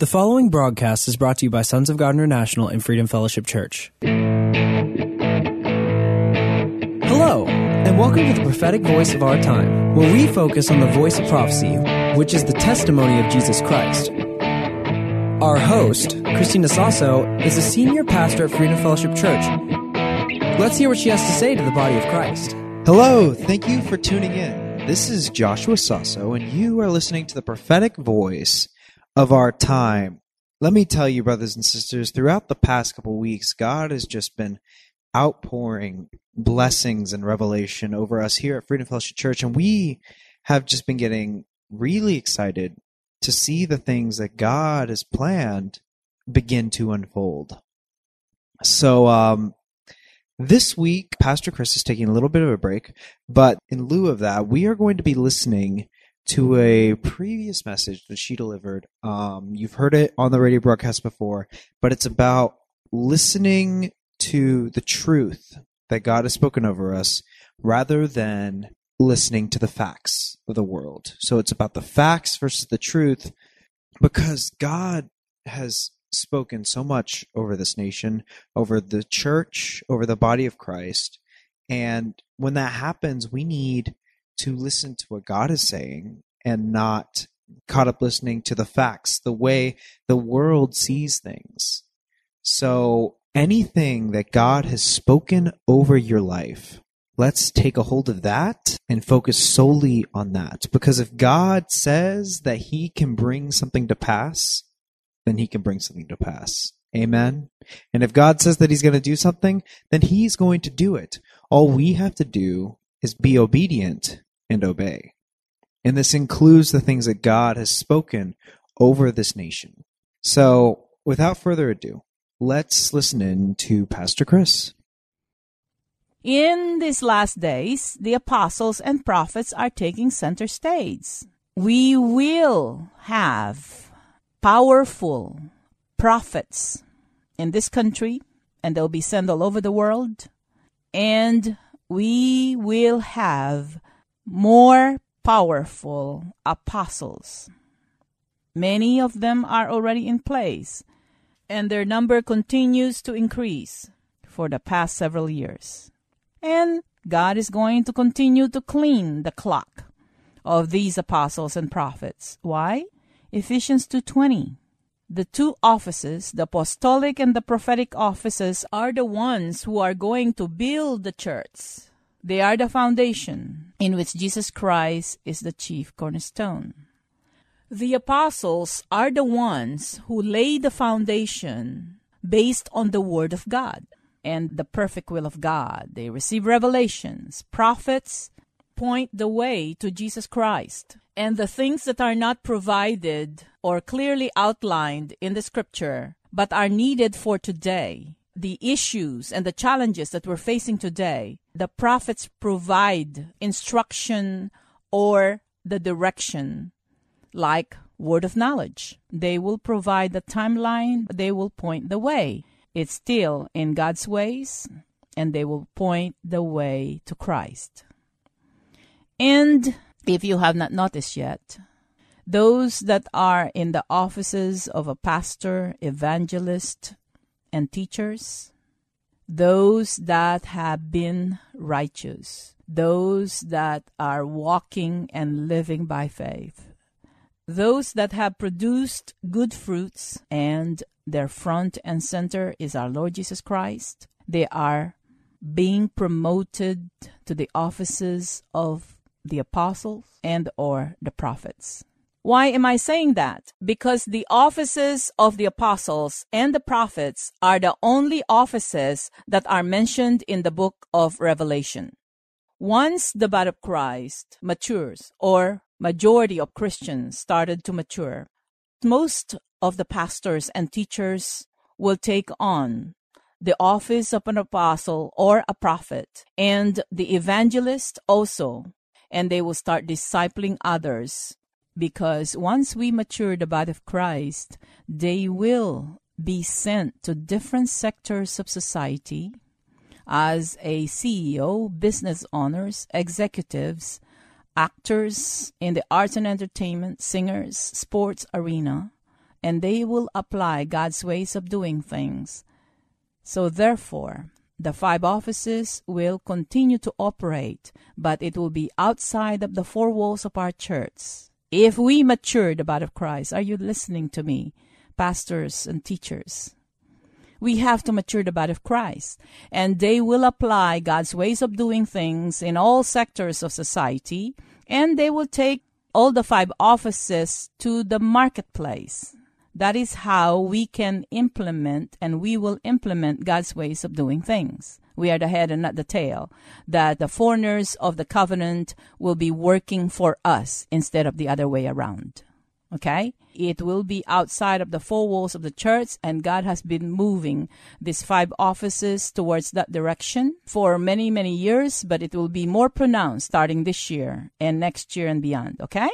The following broadcast is brought to you by Sons of God International and Freedom Fellowship Church. Hello, and welcome to the prophetic voice of our time, where we focus on the voice of prophecy, which is the testimony of Jesus Christ. Our host, Christina Sasso, is a senior pastor at Freedom Fellowship Church. Let's hear what she has to say to the body of Christ. Hello, thank you for tuning in. This is Joshua Sasso, and you are listening to the prophetic voice of our time. Let me tell you, brothers and sisters, throughout the past couple weeks, God has just been outpouring blessings and revelation over us here at Freedom Fellowship Church, and we have just been getting really excited to see the things that God has planned begin to unfold. So, um, this week, Pastor Chris is taking a little bit of a break, but in lieu of that, we are going to be listening to a previous message that she delivered. Um, you've heard it on the radio broadcast before, but it's about listening to the truth that God has spoken over us rather than listening to the facts of the world. So it's about the facts versus the truth because God has spoken so much over this nation, over the church, over the body of Christ. And when that happens, we need to listen to what God is saying and not caught up listening to the facts, the way the world sees things. So anything that God has spoken over your life, let's take a hold of that and focus solely on that. Because if God says that he can bring something to pass, then he can bring something to pass. Amen. And if God says that he's going to do something, then he's going to do it. All we have to do is be obedient and obey. And this includes the things that God has spoken over this nation. So, without further ado, let's listen in to Pastor Chris. In these last days, the apostles and prophets are taking center stage. We will have powerful prophets in this country, and they'll be sent all over the world. And we will have more powerful apostles. Many of them are already in place, and their number continues to increase for the past several years. And God is going to continue to clean the clock of these apostles and prophets. Why? Ephesians 2:20. The two offices, the apostolic and the prophetic offices, are the ones who are going to build the church they are the foundation in which Jesus Christ is the chief cornerstone. The apostles are the ones who lay the foundation based on the Word of God and the perfect will of God. They receive revelations. Prophets point the way to Jesus Christ. And the things that are not provided or clearly outlined in the scripture but are needed for today the issues and the challenges that we're facing today, the prophets provide instruction or the direction, like word of knowledge. They will provide the timeline, they will point the way. It's still in God's ways, and they will point the way to Christ. And if you have not noticed yet, those that are in the offices of a pastor, evangelist, and teachers, those that have been righteous, those that are walking and living by faith, those that have produced good fruits, and their front and center is our Lord Jesus Christ. They are being promoted to the offices of the apostles and or the prophets. Why am I saying that? Because the offices of the apostles and the prophets are the only offices that are mentioned in the book of Revelation. Once the body of Christ matures, or majority of Christians started to mature, most of the pastors and teachers will take on the office of an apostle or a prophet, and the evangelist also, and they will start discipling others because once we mature the body of Christ, they will be sent to different sectors of society as a CEO, business owners, executives, actors in the arts and entertainment, singers, sports arena, and they will apply God's ways of doing things. So, therefore, the five offices will continue to operate, but it will be outside of the four walls of our church. If we mature the body of Christ, are you listening to me, pastors and teachers? We have to mature the body of Christ, and they will apply God's ways of doing things in all sectors of society, and they will take all the five offices to the marketplace. That is how we can implement and we will implement God's ways of doing things. We are the head and not the tail. That the foreigners of the covenant will be working for us instead of the other way around. Okay? It will be outside of the four walls of the church, and God has been moving these five offices towards that direction for many, many years, but it will be more pronounced starting this year and next year and beyond. Okay?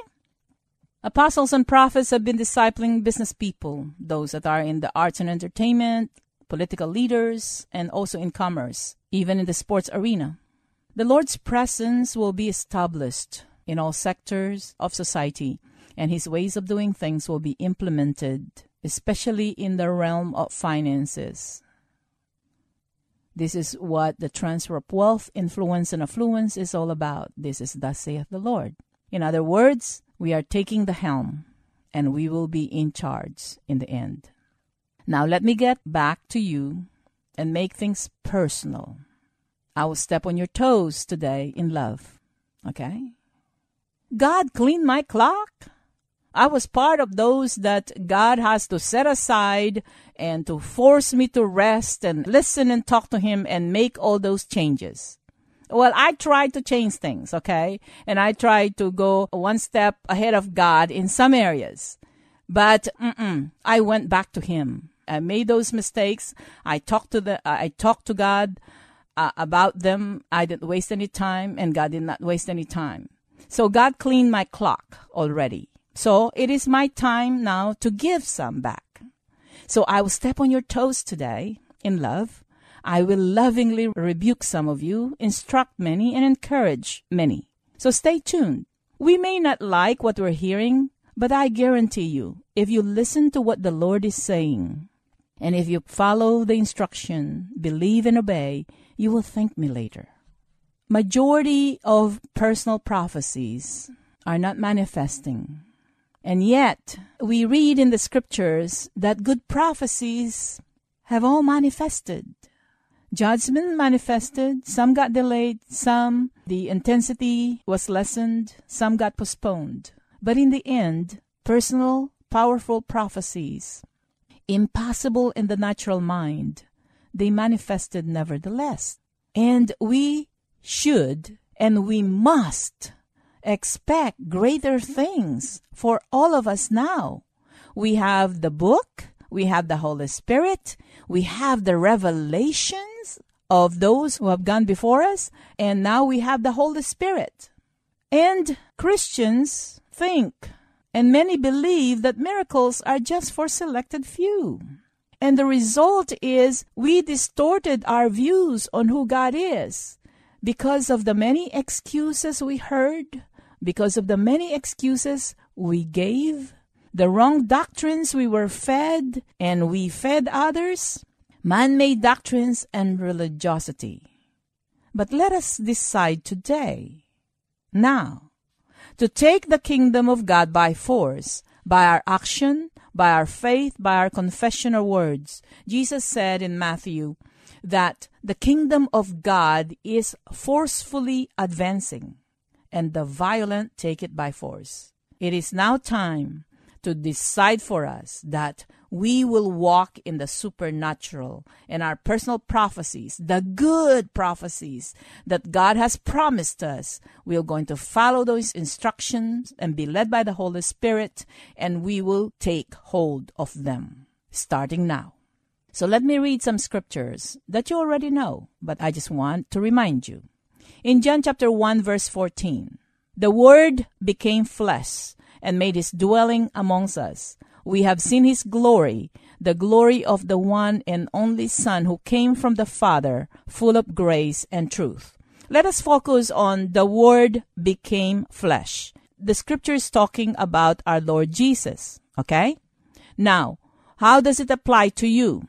Apostles and prophets have been discipling business people, those that are in the arts and entertainment, political leaders, and also in commerce, even in the sports arena. The Lord's presence will be established in all sectors of society, and His ways of doing things will be implemented, especially in the realm of finances. This is what the transfer of wealth, influence, and affluence is all about. This is thus saith the Lord. In other words, we are taking the helm and we will be in charge in the end. Now, let me get back to you and make things personal. I will step on your toes today in love. Okay? God cleaned my clock. I was part of those that God has to set aside and to force me to rest and listen and talk to Him and make all those changes. Well, I tried to change things, okay? And I tried to go one step ahead of God in some areas. But I went back to Him. I made those mistakes. I talked to the, I talked to God uh, about them. I didn't waste any time, and God did not waste any time. So God cleaned my clock already. So it is my time now to give some back. So I will step on your toes today in love I will lovingly rebuke some of you, instruct many, and encourage many. So stay tuned. We may not like what we're hearing, but I guarantee you, if you listen to what the Lord is saying, and if you follow the instruction, believe and obey, you will thank me later. Majority of personal prophecies are not manifesting. And yet, we read in the scriptures that good prophecies have all manifested. Judgment manifested, some got delayed, some the intensity was lessened, some got postponed. But in the end, personal, powerful prophecies, impossible in the natural mind, they manifested nevertheless. And we should and we must expect greater things for all of us now. We have the book, we have the Holy Spirit, we have the revelations of those who have gone before us, and now we have the Holy Spirit. And Christians think, and many believe that miracles are just for selected few. And the result is we distorted our views on who God is because of the many excuses we heard, because of the many excuses we gave, the wrong doctrines we were fed, and we fed others, man made doctrines and religiosity. But let us decide today, now, to take the kingdom of God by force, by our action, by our faith, by our confession or words. Jesus said in Matthew that the kingdom of God is forcefully advancing, and the violent take it by force. It is now time to decide for us that we will walk in the supernatural and our personal prophecies, the good prophecies that God has promised us. We are going to follow those instructions and be led by the Holy Spirit, and we will take hold of them starting now. So let me read some scriptures that you already know, but I just want to remind you. In John chapter 1 verse 14, the word became flesh and made his dwelling amongst us. We have seen his glory, the glory of the one and only Son who came from the Father, full of grace and truth. Let us focus on the Word became flesh. The scripture is talking about our Lord Jesus, okay? Now, how does it apply to you?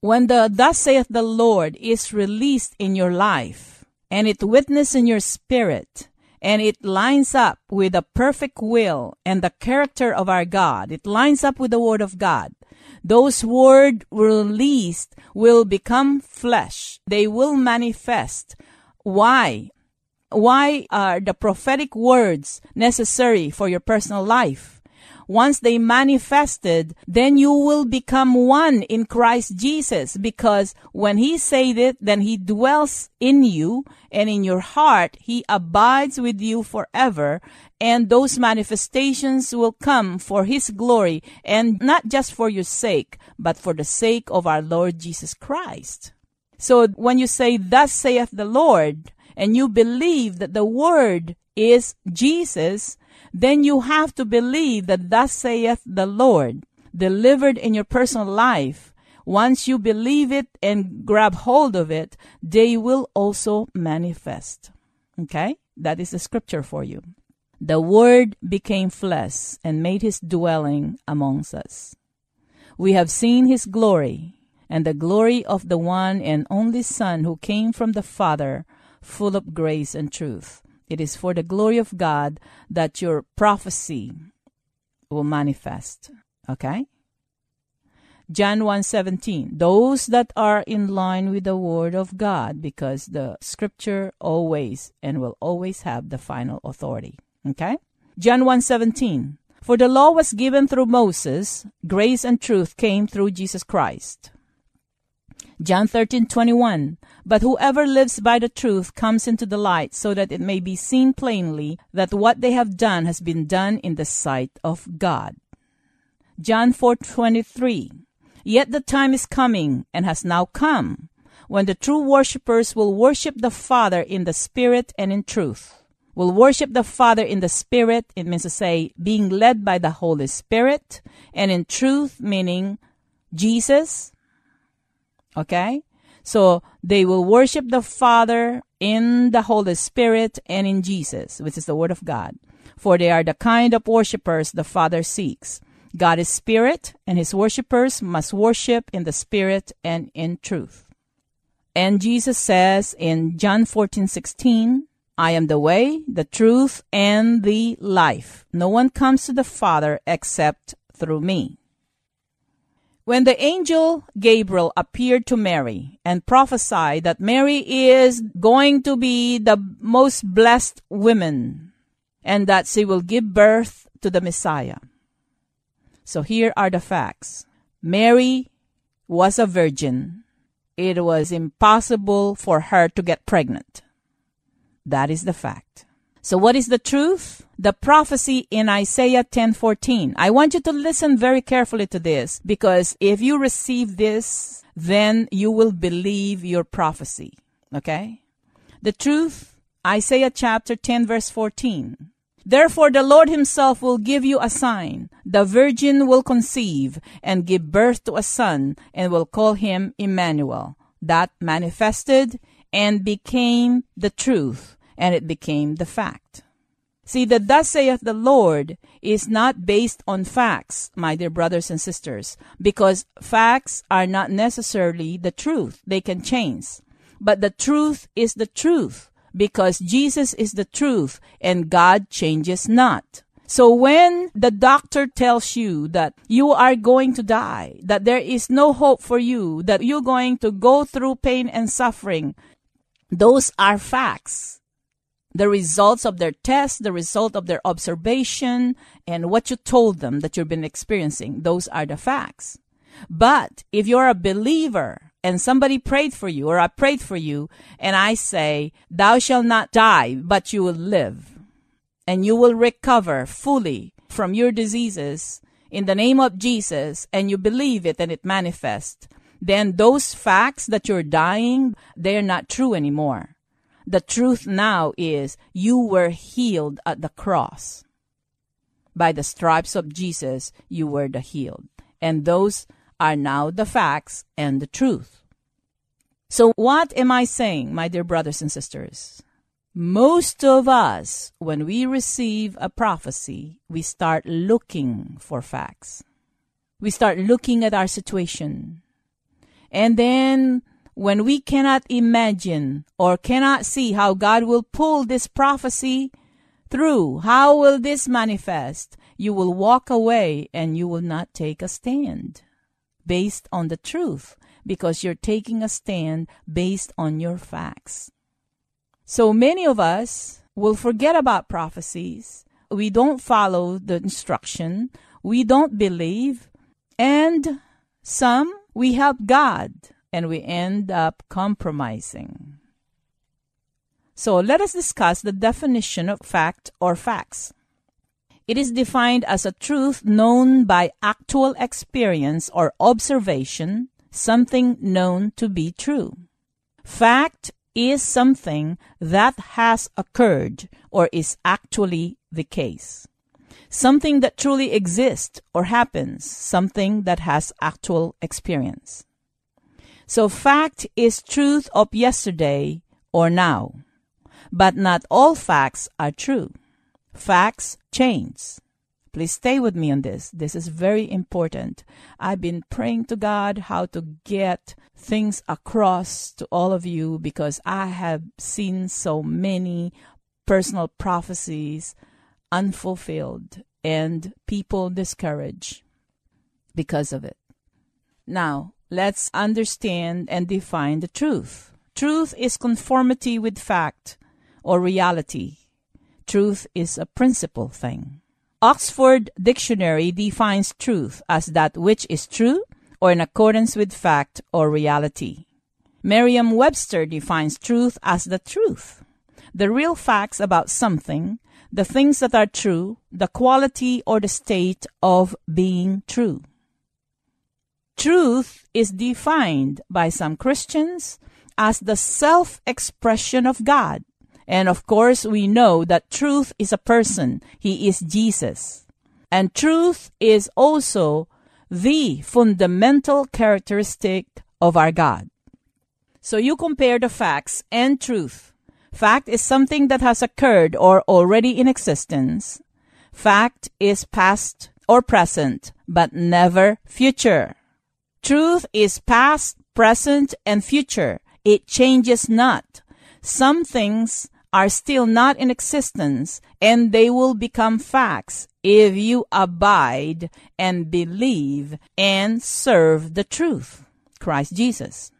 When the thus saith the Lord is released in your life and it witness in your spirit and it lines up with the perfect will and the character of our God, it lines up with the word of God. Those word released will become flesh. They will manifest. Why? Why are the prophetic words necessary for your personal life? Once they manifested, then you will become one in Christ Jesus because when he said it, then he dwells in you and in your heart. He abides with you forever and those manifestations will come for his glory and not just for your sake, but for the sake of our Lord Jesus Christ. So when you say, thus saith the Lord, and you believe that the word is Jesus, then you have to believe that thus saith the Lord, delivered in your personal life. Once you believe it and grab hold of it, they will also manifest. Okay? That is the scripture for you. The Word became flesh and made his dwelling amongst us. We have seen his glory, and the glory of the one and only Son who came from the Father, full of grace and truth. It is for the glory of God that your prophecy will manifest. Okay? John 1:17 Those that are in line with the word of God because the scripture always and will always have the final authority. Okay? John 1:17 For the law was given through Moses, grace and truth came through Jesus Christ. John 13:21 But whoever lives by the truth comes into the light so that it may be seen plainly that what they have done has been done in the sight of God. John 4:23 Yet the time is coming and has now come when the true worshippers will worship the Father in the spirit and in truth. Will worship the Father in the spirit, it means to say being led by the Holy Spirit, and in truth meaning Jesus, Okay? So they will worship the Father in the Holy Spirit and in Jesus, which is the Word of God. For they are the kind of worshippers the Father seeks. God is Spirit, and His worshippers must worship in the Spirit and in truth. And Jesus says in John 14 16, I am the way, the truth, and the life. No one comes to the Father except through me. When the angel Gabriel appeared to Mary and prophesied that Mary is going to be the most blessed woman and that she will give birth to the Messiah. So here are the facts. Mary was a virgin. It was impossible for her to get pregnant. That is the fact. So what is the truth? The prophecy in Isaiah 10:14. I want you to listen very carefully to this because if you receive this, then you will believe your prophecy. Okay? The truth, Isaiah chapter 10 verse 14. Therefore the Lord himself will give you a sign. The virgin will conceive and give birth to a son and will call him Emmanuel. That manifested and became the truth and it became the fact. See, the thus saith the Lord is not based on facts, my dear brothers and sisters, because facts are not necessarily the truth. They can change. But the truth is the truth, because Jesus is the truth, and God changes not. So when the doctor tells you that you are going to die, that there is no hope for you, that you're going to go through pain and suffering, those are facts the results of their test, the result of their observation, and what you told them that you've been experiencing. Those are the facts. But if you're a believer and somebody prayed for you or I prayed for you and I say, thou shalt not die, but you will live and you will recover fully from your diseases in the name of Jesus and you believe it and it manifests, then those facts that you're dying, they're not true anymore the truth now is you were healed at the cross. By the stripes of Jesus, you were the healed. And those are now the facts and the truth. So, what am I saying, my dear brothers and sisters? Most of us, when we receive a prophecy, we start looking for facts. we start looking at our situation. And then when we cannot imagine or cannot see how God will pull this prophecy through, how will this manifest? You will walk away and you will not take a stand based on the truth because you're taking a stand based on your facts. So many of us will forget about prophecies. We don't follow the instruction. We don't believe. And some we help God and we end up compromising. So let us discuss the definition of fact or facts. It is defined as a truth known by actual experience or observation, something known to be true. Fact is something that has occurred or is actually the case. Something that truly exists or happens, something that has actual experience. So fact is truth of yesterday or now. But not all facts are true. Facts change. Please stay with me on this. This is very important. I've been praying to God how to get things across to all of you because I have seen so many personal prophecies unfulfilled and people discouraged because of it. Now, let's understand and define the truth. Truth is conformity with fact or reality. Truth is a principle thing. Oxford Dictionary defines truth as that which is true or in accordance with fact or reality. Merriam Webster defines truth as the truth, the real facts about something, the things that are true, the quality or the state of being true. Truth is defined by some Christians as the self expression of God, and of course, we know that truth is a person. He is Jesus. And truth is also the fundamental characteristic of our God. So you compare the facts and truth. Fact is something that has occurred or already in existence. Fact is past or present, but never future. Truth is past, present, and future. It changes not. Some things are still not in existence and they will become facts if you abide and believe and serve the truth, Christ Jesus.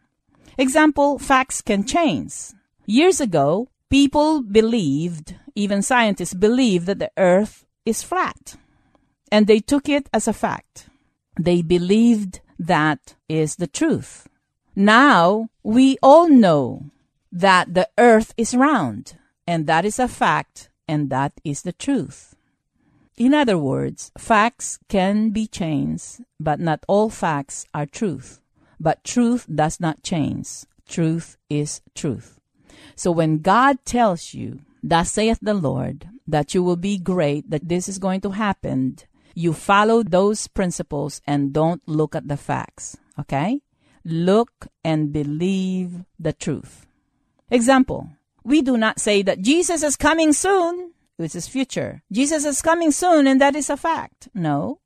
Example, facts can change. Years ago, people believed, even scientists believed that the earth is flat. And they took it as a fact. They believed that is the truth. Now, we all know that the earth is round. And that is a fact, and that is the truth. In other words, facts can be changed, but not all facts are truth. But truth does not change. Truth is truth. So when God tells you, Thus saith the Lord, that you will be great, that this is going to happen, you follow those principles and don't look at the facts. Okay? Look and believe the truth. Example we do not say that Jesus is coming soon, which is future. Jesus is coming soon, and that is a fact. No.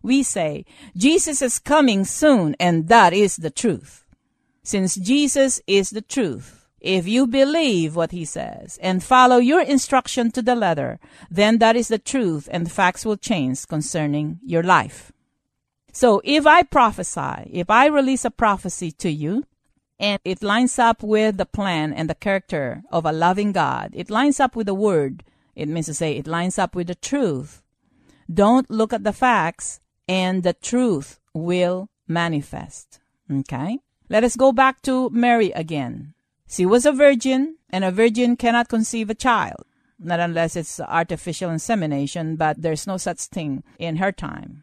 We say, Jesus is coming soon, and that is the truth. Since Jesus is the truth, if you believe what he says and follow your instruction to the letter, then that is the truth, and the facts will change concerning your life. So if I prophesy, if I release a prophecy to you, and it lines up with the plan and the character of a loving God. It lines up with the word. It means to say it lines up with the truth. Don't look at the facts and the truth will manifest. Okay? Let us go back to Mary again. She was a virgin and a virgin cannot conceive a child. Not unless it's artificial insemination, but there's no such thing in her time.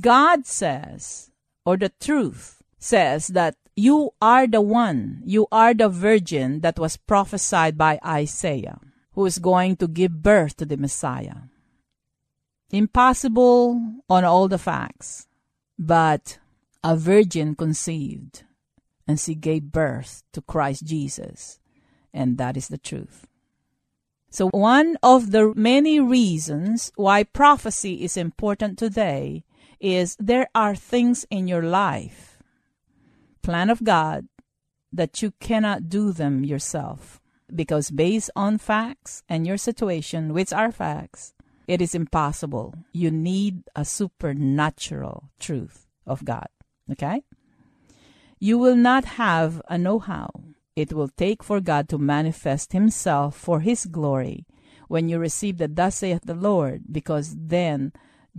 God says, or the truth says that you are the one, you are the virgin that was prophesied by Isaiah, who is going to give birth to the Messiah. Impossible on all the facts, but a virgin conceived, and she gave birth to Christ Jesus, and that is the truth. So, one of the many reasons why prophecy is important today is there are things in your life, plan of God, that you cannot do them yourself. Because based on facts and your situation, which are facts, it is impossible. You need a supernatural truth of God. Okay? You will not have a know how. It will take for God to manifest Himself for His glory when you receive the Thus saith the Lord, because then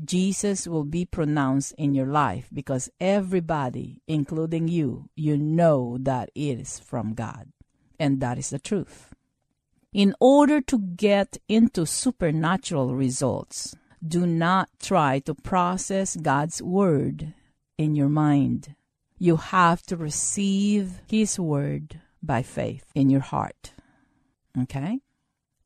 Jesus will be pronounced in your life because everybody, including you, you know that it is from God. And that is the truth. In order to get into supernatural results, do not try to process God's Word in your mind. You have to receive His Word by faith in your heart. Okay?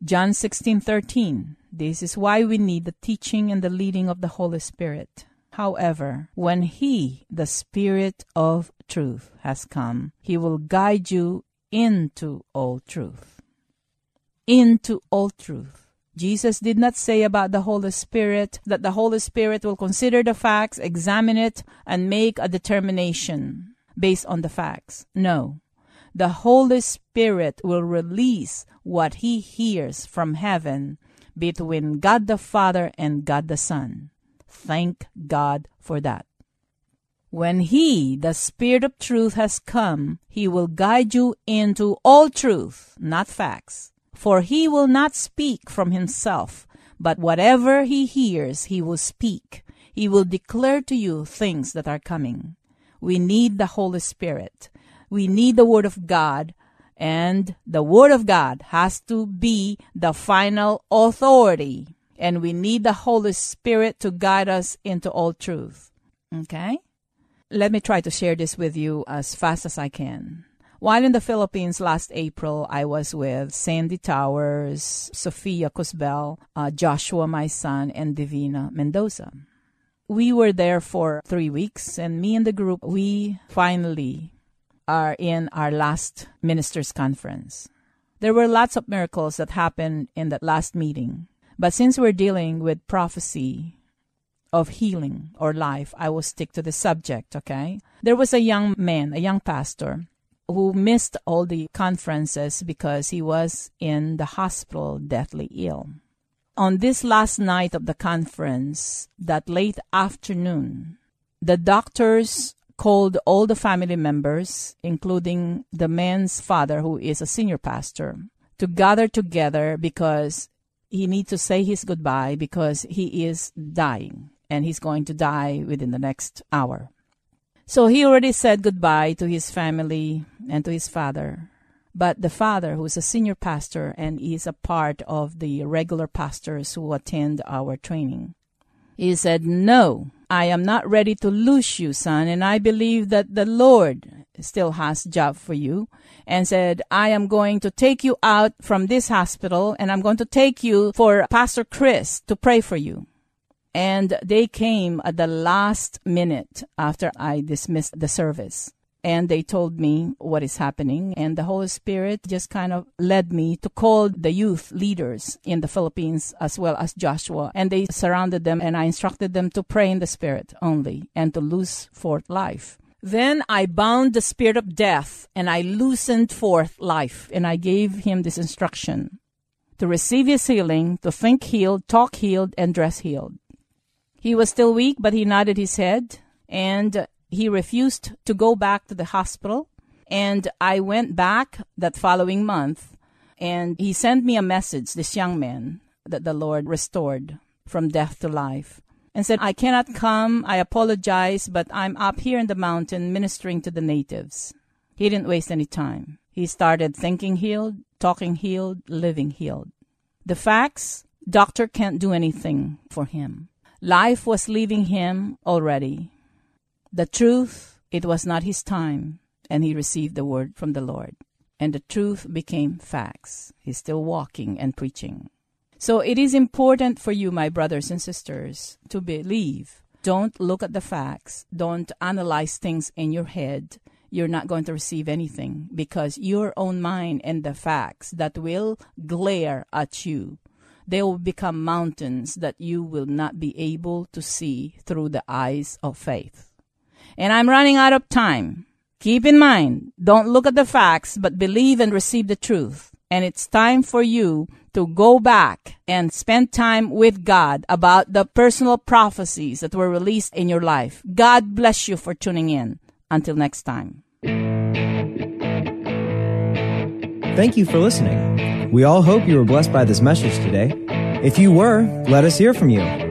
John 16:13 This is why we need the teaching and the leading of the Holy Spirit. However, when he, the Spirit of truth, has come, he will guide you into all truth. Into all truth. Jesus did not say about the Holy Spirit that the Holy Spirit will consider the facts, examine it, and make a determination based on the facts. No the Holy Spirit will release what he hears from heaven between God the Father and God the Son. Thank God for that. When He, the Spirit of truth, has come, He will guide you into all truth, not facts. For He will not speak from Himself, but whatever He hears, He will speak. He will declare to you things that are coming. We need the Holy Spirit we need the Word of God, and the Word of God has to be the final authority. And we need the Holy Spirit to guide us into all truth. Okay? Let me try to share this with you as fast as I can. While in the Philippines last April, I was with Sandy Towers, Sophia Cusbel, uh, Joshua, my son, and Divina Mendoza. We were there for three weeks, and me and the group, we finally are in our last ministers' conference. There were lots of miracles that happened in that last meeting. But since we're dealing with prophecy of healing or life, I will stick to the subject, okay? There was a young man, a young pastor, who missed all the conferences because he was in the hospital deathly ill. On this last night of the conference, that late afternoon, the doctors called all the family members, including the man's father, who is a senior pastor, to gather together because he needs to say his goodbye because he is dying and he's going to die within the next hour. So he already said goodbye to his family and to his father. But the father, who is a senior pastor and is a part of the regular pastors who attend our training, he said, No, I am not ready to lose you, son, and I believe that the Lord still has job for you. And said, I am going to take you out from this hospital and I'm going to take you for Pastor Chris to pray for you. And they came at the last minute after I dismissed the service and they told me what is happening. And the Holy Spirit just kind of led me to call the youth leaders in the Philippines as well as Joshua. And they surrounded them and I instructed them to pray in the Spirit only and to loose forth life. Then I bound the spirit of death and I loosened forth life. And I gave him this instruction to receive his healing, to think healed, talk healed, and dress healed. He was still weak, but he nodded his head and he refused to go back to the hospital. And I went back that following month, and he sent me a message, this young man that the Lord restored from death to life, and said, I cannot come, I apologize, but I'm up here in the mountain ministering to the natives. He didn't waste any time. He started thinking healed, talking healed, living healed. The facts, doctor can't do anything for him. Life was leaving him already. The truth, it was not his time, and he received the word from the Lord. And the truth became facts. He's still walking and preaching. So it is important for you, my brothers and sisters, to believe. Don't look at the facts. Don't analyze things in your head. You're not going to receive anything because your own mind and the facts that will glare at you they will become mountains that you will not be able to see through the eyes of faith. And I'm running out of time. Keep in mind, don't look at the facts, but believe and receive the truth. And it's time for you to go back and spend time with God about the personal prophecies that were released in your life. God bless you for tuning in. Until next time. Thank you for listening. We all hope you were blessed by this message today. If you were, let us hear from you.